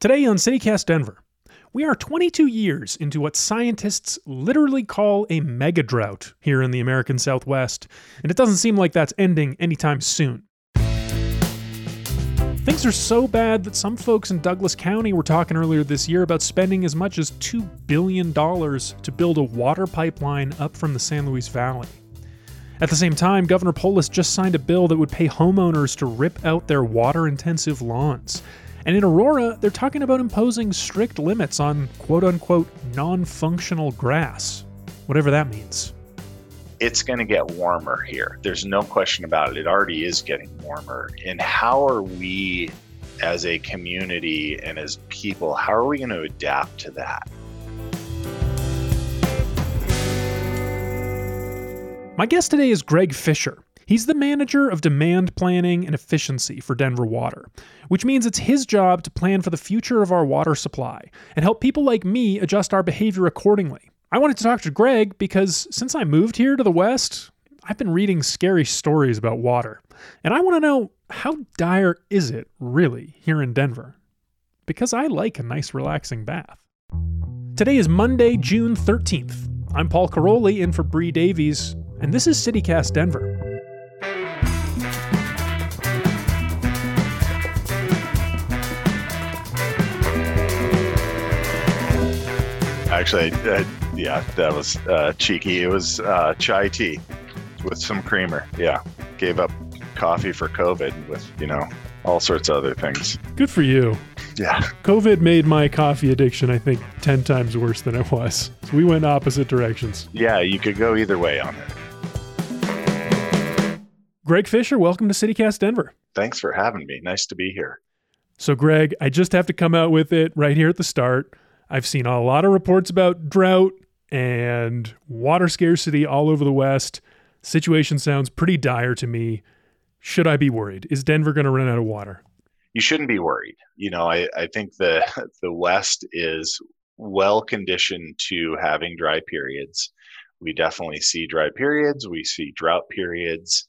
Today on CityCast Denver, we are 22 years into what scientists literally call a mega drought here in the American Southwest, and it doesn't seem like that's ending anytime soon. Things are so bad that some folks in Douglas County were talking earlier this year about spending as much as $2 billion to build a water pipeline up from the San Luis Valley. At the same time, Governor Polis just signed a bill that would pay homeowners to rip out their water intensive lawns. And in Aurora, they're talking about imposing strict limits on quote unquote non functional grass, whatever that means. It's going to get warmer here. There's no question about it. It already is getting warmer. And how are we, as a community and as people, how are we going to adapt to that? My guest today is Greg Fisher. He's the manager of demand planning and efficiency for Denver Water, which means it's his job to plan for the future of our water supply and help people like me adjust our behavior accordingly. I wanted to talk to Greg because since I moved here to the West, I've been reading scary stories about water. And I want to know how dire is it really here in Denver? Because I like a nice relaxing bath. Today is Monday, June 13th. I'm Paul Karolyi in for Bree Davies, and this is CityCast Denver. Actually, uh, yeah, that was uh, cheeky. It was uh, chai tea with some creamer. Yeah, gave up coffee for COVID with you know all sorts of other things. Good for you. Yeah, COVID made my coffee addiction, I think, 10 times worse than it was. So we went opposite directions. yeah, you could go either way on it. Greg Fisher, welcome to CityCast Denver. Thanks for having me. Nice to be here. So, Greg, I just have to come out with it right here at the start. I've seen a lot of reports about drought and water scarcity all over the West. Situation sounds pretty dire to me. Should I be worried? Is Denver going to run out of water? You shouldn't be worried. You know, I, I think the the West is well conditioned to having dry periods. We definitely see dry periods. We see drought periods.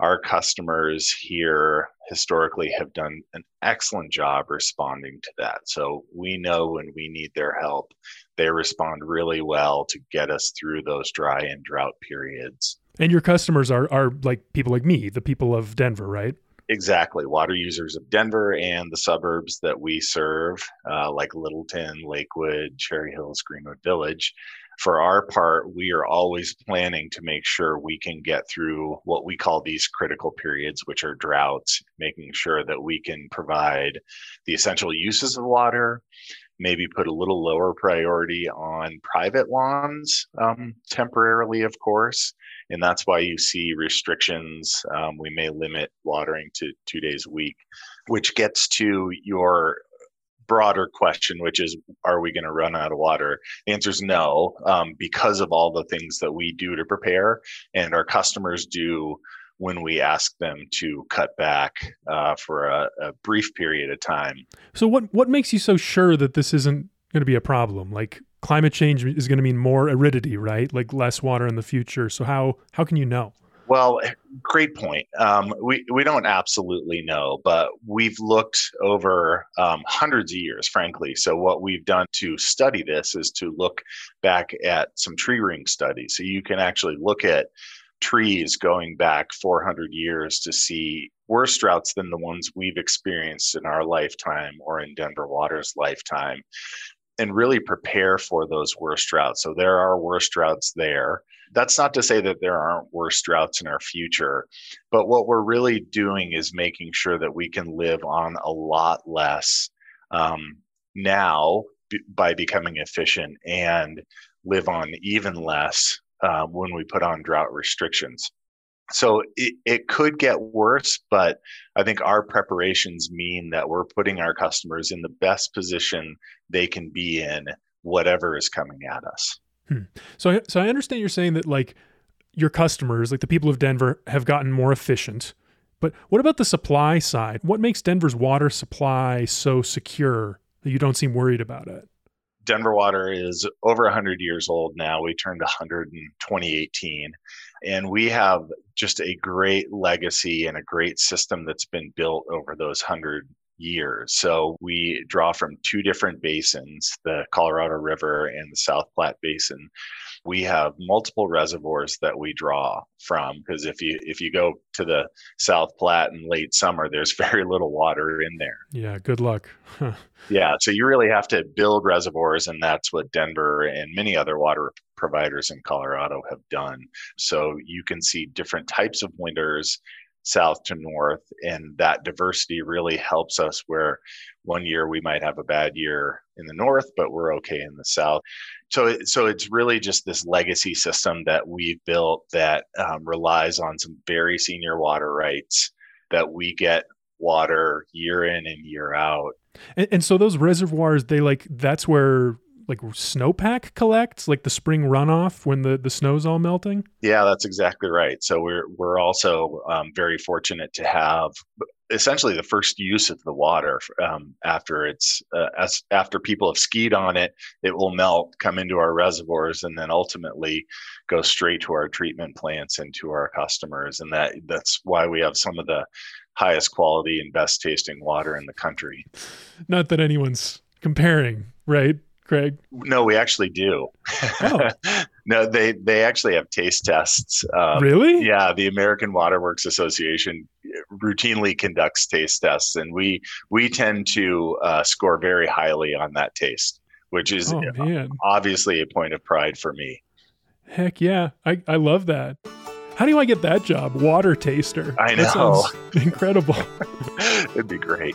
Our customers here historically have done an excellent job responding to that. So we know when we need their help, they respond really well to get us through those dry and drought periods. And your customers are, are like people like me, the people of Denver, right? Exactly. Water users of Denver and the suburbs that we serve, uh, like Littleton, Lakewood, Cherry Hills, Greenwood Village. For our part, we are always planning to make sure we can get through what we call these critical periods, which are droughts, making sure that we can provide the essential uses of water, maybe put a little lower priority on private lawns um, temporarily, of course. And that's why you see restrictions. Um, we may limit watering to two days a week, which gets to your broader question, which is, are we going to run out of water? The answer is no, um, because of all the things that we do to prepare and our customers do when we ask them to cut back uh, for a, a brief period of time. So, what, what makes you so sure that this isn't going to be a problem? Like, climate change is going to mean more aridity, right? Like less water in the future. So, how, how can you know? Well, great point. Um, we we don't absolutely know, but we've looked over um, hundreds of years, frankly. So what we've done to study this is to look back at some tree ring studies. So you can actually look at trees going back 400 years to see worse droughts than the ones we've experienced in our lifetime or in Denver Water's lifetime, and really prepare for those worst droughts. So there are worse droughts there that's not to say that there aren't worse droughts in our future, but what we're really doing is making sure that we can live on a lot less um, now b- by becoming efficient and live on even less uh, when we put on drought restrictions. So it, it could get worse, but I think our preparations mean that we're putting our customers in the best position they can be in, whatever is coming at us. Hmm. So, so I understand you're saying that like your customers, like the people of Denver, have gotten more efficient. But what about the supply side? What makes Denver's water supply so secure that you don't seem worried about it? Denver Water is over 100 years old now. We turned 100 in 2018. And we have just a great legacy and a great system that's been built over those 100 years. So we draw from two different basins, the Colorado River and the South Platte Basin. We have multiple reservoirs that we draw from because if you if you go to the South Platte in late summer, there's very little water in there. Yeah, good luck. yeah, so you really have to build reservoirs, and that's what Denver and many other water providers in Colorado have done. So you can see different types of winters south to north and that diversity really helps us where one year we might have a bad year in the north but we're okay in the south so so it's really just this legacy system that we've built that um, relies on some very senior water rights that we get water year in and year out. And, and so those reservoirs they like that's where like snowpack collects, like the spring runoff when the the snow's all melting? Yeah, that's exactly right. So we're we're also um, very fortunate to have essentially the first use of the water um, after it's uh, as after people have skied on it, it will melt, come into our reservoirs, and then ultimately go straight to our treatment plants and to our customers. And that that's why we have some of the highest quality and best tasting water in the country. Not that anyone's comparing, right? Greg? No, we actually do. Oh. no, they they actually have taste tests. Um, really? Yeah, the American Waterworks Association routinely conducts taste tests, and we we tend to uh, score very highly on that taste, which is oh, obviously a point of pride for me. Heck yeah, I I love that. How do I get that job? Water taster. I know. incredible. It'd be great.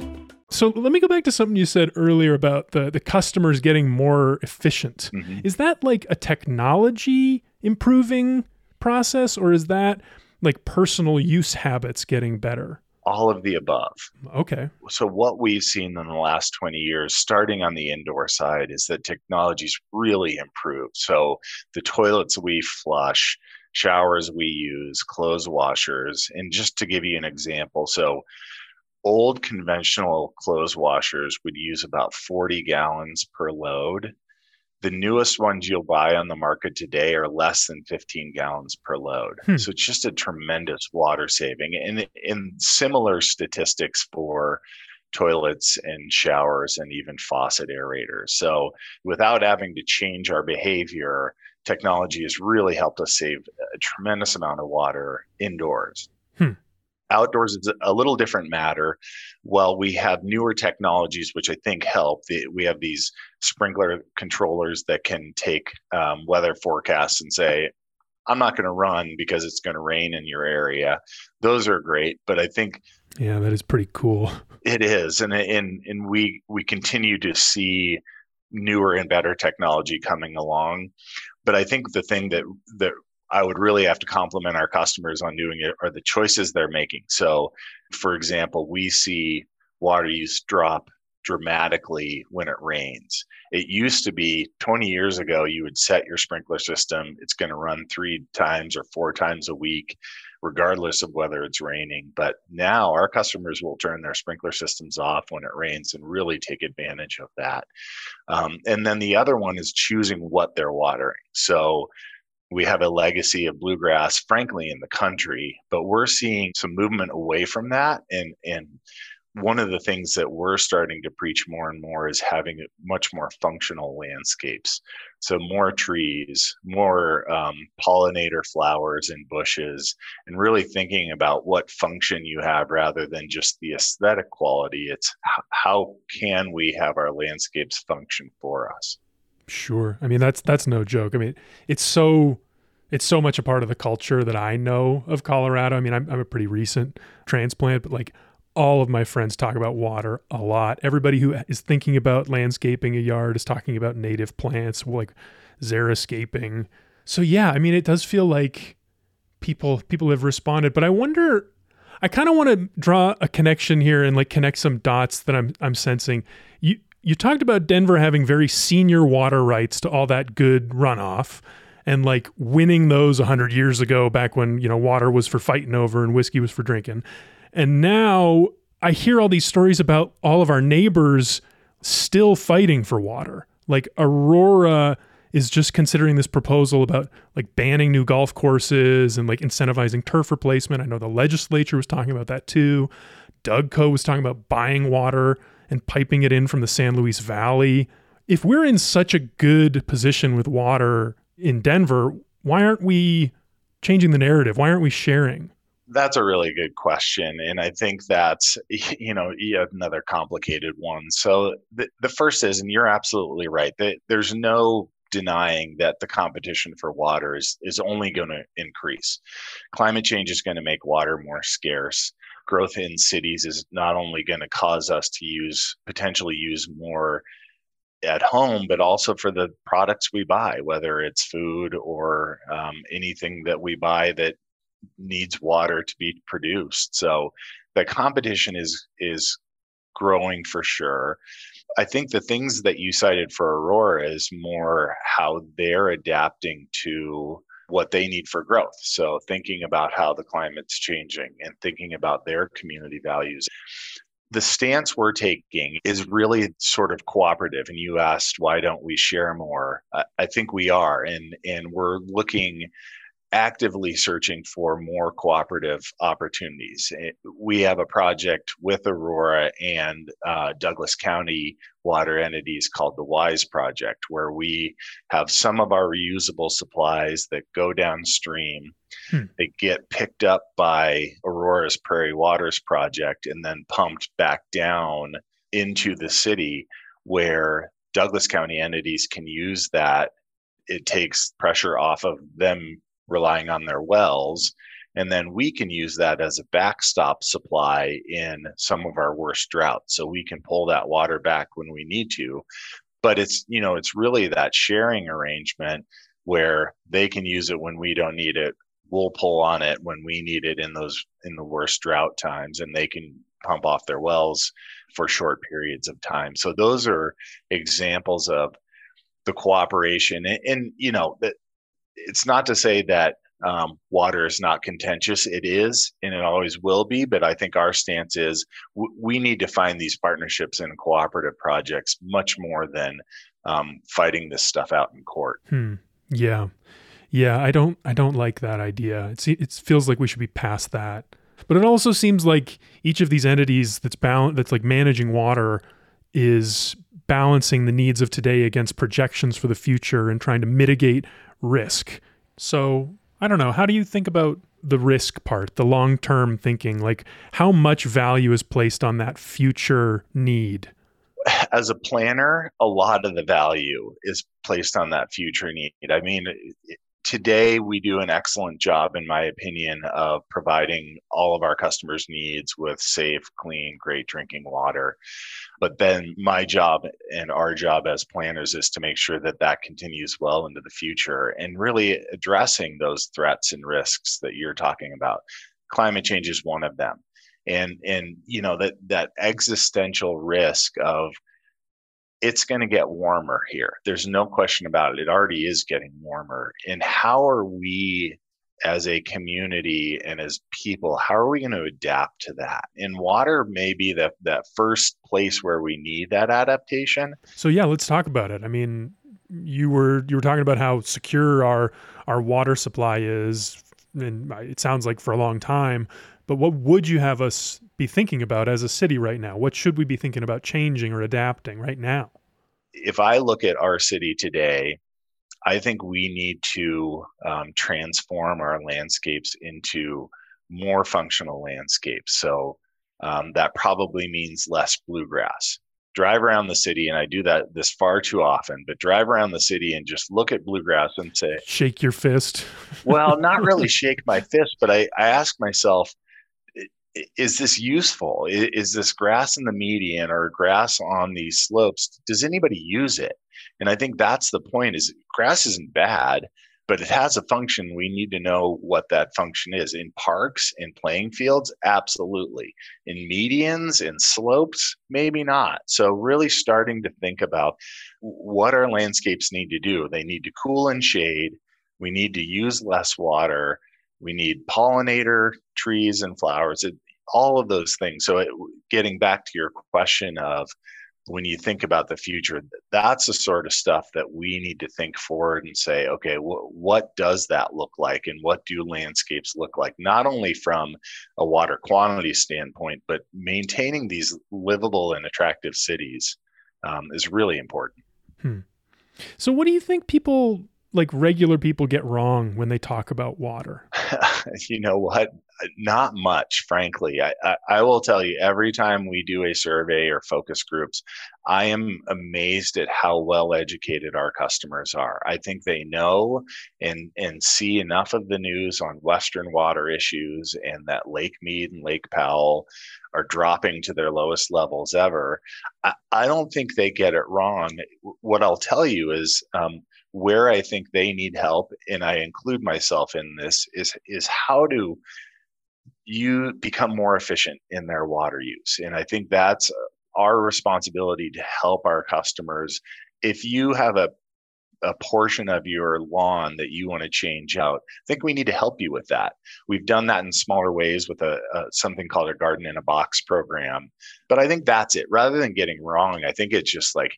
So let me go back to something you said earlier about the the customers getting more efficient. Mm-hmm. Is that like a technology improving process or is that like personal use habits getting better? All of the above. Okay. So what we've seen in the last 20 years starting on the indoor side is that technology's really improved. So the toilets we flush, showers we use, clothes washers, and just to give you an example, so old conventional clothes washers would use about 40 gallons per load. The newest ones you'll buy on the market today are less than 15 gallons per load. Hmm. So it's just a tremendous water saving. And in similar statistics for toilets and showers and even faucet aerators. So without having to change our behavior, technology has really helped us save a tremendous amount of water indoors. Hmm. Outdoors is a little different matter. Well, we have newer technologies which I think help. We have these sprinkler controllers that can take um, weather forecasts and say, I'm not going to run because it's going to rain in your area. Those are great, but I think yeah, that is pretty cool. It is, and and and we we continue to see newer and better technology coming along. But I think the thing that that I would really have to compliment our customers on doing it are the choices they're making. So, for example, we see water use drop dramatically when it rains. It used to be 20 years ago, you would set your sprinkler system, it's going to run three times or four times a week, regardless of whether it's raining. But now our customers will turn their sprinkler systems off when it rains and really take advantage of that. Um, and then the other one is choosing what they're watering. So, we have a legacy of bluegrass, frankly, in the country, but we're seeing some movement away from that. And, and one of the things that we're starting to preach more and more is having much more functional landscapes. So, more trees, more um, pollinator flowers and bushes, and really thinking about what function you have rather than just the aesthetic quality. It's how can we have our landscapes function for us? Sure. I mean, that's that's no joke. I mean, it's so it's so much a part of the culture that I know of Colorado. I mean, I'm, I'm a pretty recent transplant, but like all of my friends talk about water a lot. Everybody who is thinking about landscaping a yard is talking about native plants, like xeriscaping. So yeah, I mean, it does feel like people people have responded, but I wonder. I kind of want to draw a connection here and like connect some dots that I'm I'm sensing. You you talked about Denver having very senior water rights to all that good runoff and like winning those 100 years ago back when you know water was for fighting over and whiskey was for drinking and now I hear all these stories about all of our neighbors still fighting for water. Like Aurora is just considering this proposal about like banning new golf courses and like incentivizing turf replacement. I know the legislature was talking about that too. Dougco was talking about buying water and piping it in from the San Luis Valley. If we're in such a good position with water in Denver, why aren't we changing the narrative? Why aren't we sharing? That's a really good question. And I think that's, you know, another complicated one. So the, the first is, and you're absolutely right, that there's no denying that the competition for water is, is only going to increase. Climate change is going to make water more scarce. Growth in cities is not only going to cause us to use, potentially use more at home, but also for the products we buy, whether it's food or um, anything that we buy that needs water to be produced. So the competition is is growing for sure. I think the things that you cited for Aurora is more how they're adapting to what they need for growth. So thinking about how the climate's changing and thinking about their community values. The stance we're taking is really sort of cooperative. And you asked, why don't we share more? I think we are. And, and we're looking actively searching for more cooperative opportunities. Eh, we have a project with Aurora and uh, Douglas County water entities called the WISE Project, where we have some of our reusable supplies that go downstream. Hmm. They get picked up by Aurora's Prairie Waters Project and then pumped back down into the city where Douglas County entities can use that it takes pressure off of them relying on their wells. And then we can use that as a backstop supply in some of our worst droughts. So we can pull that water back when we need to. But it's, you know, it's really that sharing arrangement where they can use it when we don't need it. We'll pull on it when we need it in those in the worst drought times and they can pump off their wells for short periods of time. So those are examples of the cooperation and, and you know that it's not to say that um, water is not contentious. It is, and it always will be. But I think our stance is w- we need to find these partnerships and cooperative projects much more than um, fighting this stuff out in court. Hmm. Yeah, yeah. I don't. I don't like that idea. It's, it feels like we should be past that. But it also seems like each of these entities that's bound that's like managing water is balancing the needs of today against projections for the future and trying to mitigate risk. So I don't know. How do you think about the risk part, the long term thinking? Like, how much value is placed on that future need? As a planner, a lot of the value is placed on that future need. I mean, today we do an excellent job in my opinion of providing all of our customers needs with safe clean great drinking water. But then my job and our job as planners is to make sure that that continues well into the future and really addressing those threats and risks that you're talking about. Climate change is one of them. And and you know that that existential risk of it's going to get warmer here. There's no question about it. It already is getting warmer. And how are we as a community and as people, how are we going to adapt to that? And water may be the, that first place where we need that adaptation. So yeah, let's talk about it. I mean, you were you were talking about how secure our our water supply is and it sounds like for a long time But what would you have us be thinking about as a city right now? What should we be thinking about changing or adapting right now? If I look at our city today, I think we need to um, transform our landscapes into more functional landscapes. So um, that probably means less bluegrass. Drive around the city, and I do that this far too often, but drive around the city and just look at bluegrass and say, Shake your fist. well, not really shake my fist, but I, I ask myself, is this useful? Is this grass in the median or grass on these slopes? Does anybody use it? And I think that's the point is grass isn't bad, but it has a function. We need to know what that function is. In parks, in playing fields, absolutely. In medians, in slopes, maybe not. So really starting to think about what our landscapes need to do. They need to cool and shade. We need to use less water. We need pollinator trees and flowers. It, all of those things. So it, getting back to your question of when you think about the future, that's the sort of stuff that we need to think forward and say, okay, wh- what does that look like? And what do landscapes look like? Not only from a water quantity standpoint, but maintaining these livable and attractive cities um, is really important. Hmm. So, what do you think people like regular people get wrong when they talk about water? you know what? Not much, frankly. I, I, I, will tell you, every time we do a survey or focus groups, I am amazed at how well educated our customers are. I think they know and, and see enough of the news on Western water issues and that Lake Mead and Lake Powell are dropping to their lowest levels ever. I, I don't think they get it wrong. What I'll tell you is, um, where I think they need help, and I include myself in this, is is how to you become more efficient in their water use. And I think that's our responsibility to help our customers. If you have a a portion of your lawn that you want to change out. I think we need to help you with that. We've done that in smaller ways with a, a, something called a garden in a box program. But I think that's it. Rather than getting wrong, I think it's just like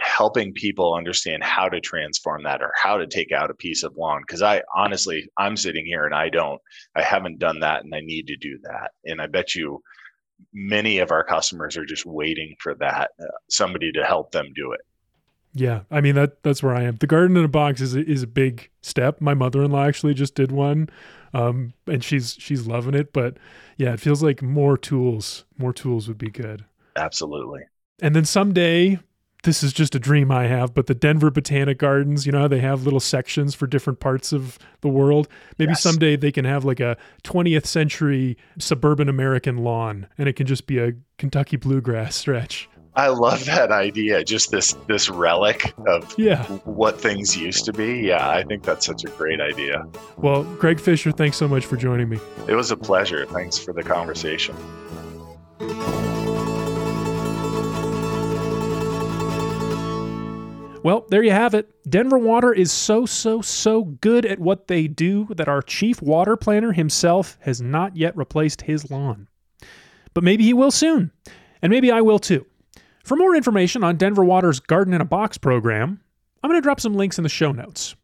helping people understand how to transform that or how to take out a piece of lawn because i honestly i'm sitting here and i don't i haven't done that and i need to do that. And i bet you many of our customers are just waiting for that uh, somebody to help them do it. Yeah i mean that that's where i am. The garden in a box is a, is a big step. My mother-in-law actually just did one um, and she's she's loving it but yeah it feels like more tools more tools would be good. Absolutely. And then someday this is just a dream I have, but the Denver Botanic Gardens, you know, they have little sections for different parts of the world. Maybe yes. someday they can have like a 20th century suburban American lawn and it can just be a Kentucky bluegrass stretch. I love that idea. Just this this relic of yeah. what things used to be. Yeah, I think that's such a great idea. Well, Greg Fisher, thanks so much for joining me. It was a pleasure. Thanks for the conversation. Well, there you have it. Denver Water is so, so, so good at what they do that our chief water planner himself has not yet replaced his lawn. But maybe he will soon, and maybe I will too. For more information on Denver Water's Garden in a Box program, I'm going to drop some links in the show notes.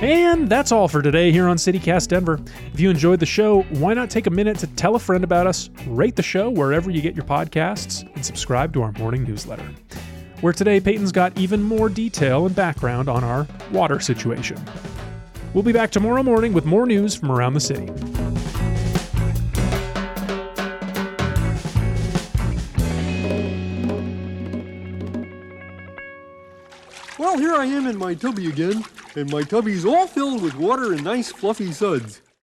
And that's all for today here on CityCast Denver. If you enjoyed the show, why not take a minute to tell a friend about us, rate the show wherever you get your podcasts, and subscribe to our morning newsletter. Where today Peyton's got even more detail and background on our water situation. We'll be back tomorrow morning with more news from around the city. Well, here I am in my tubby again, and my tubby's all filled with water and nice fluffy suds.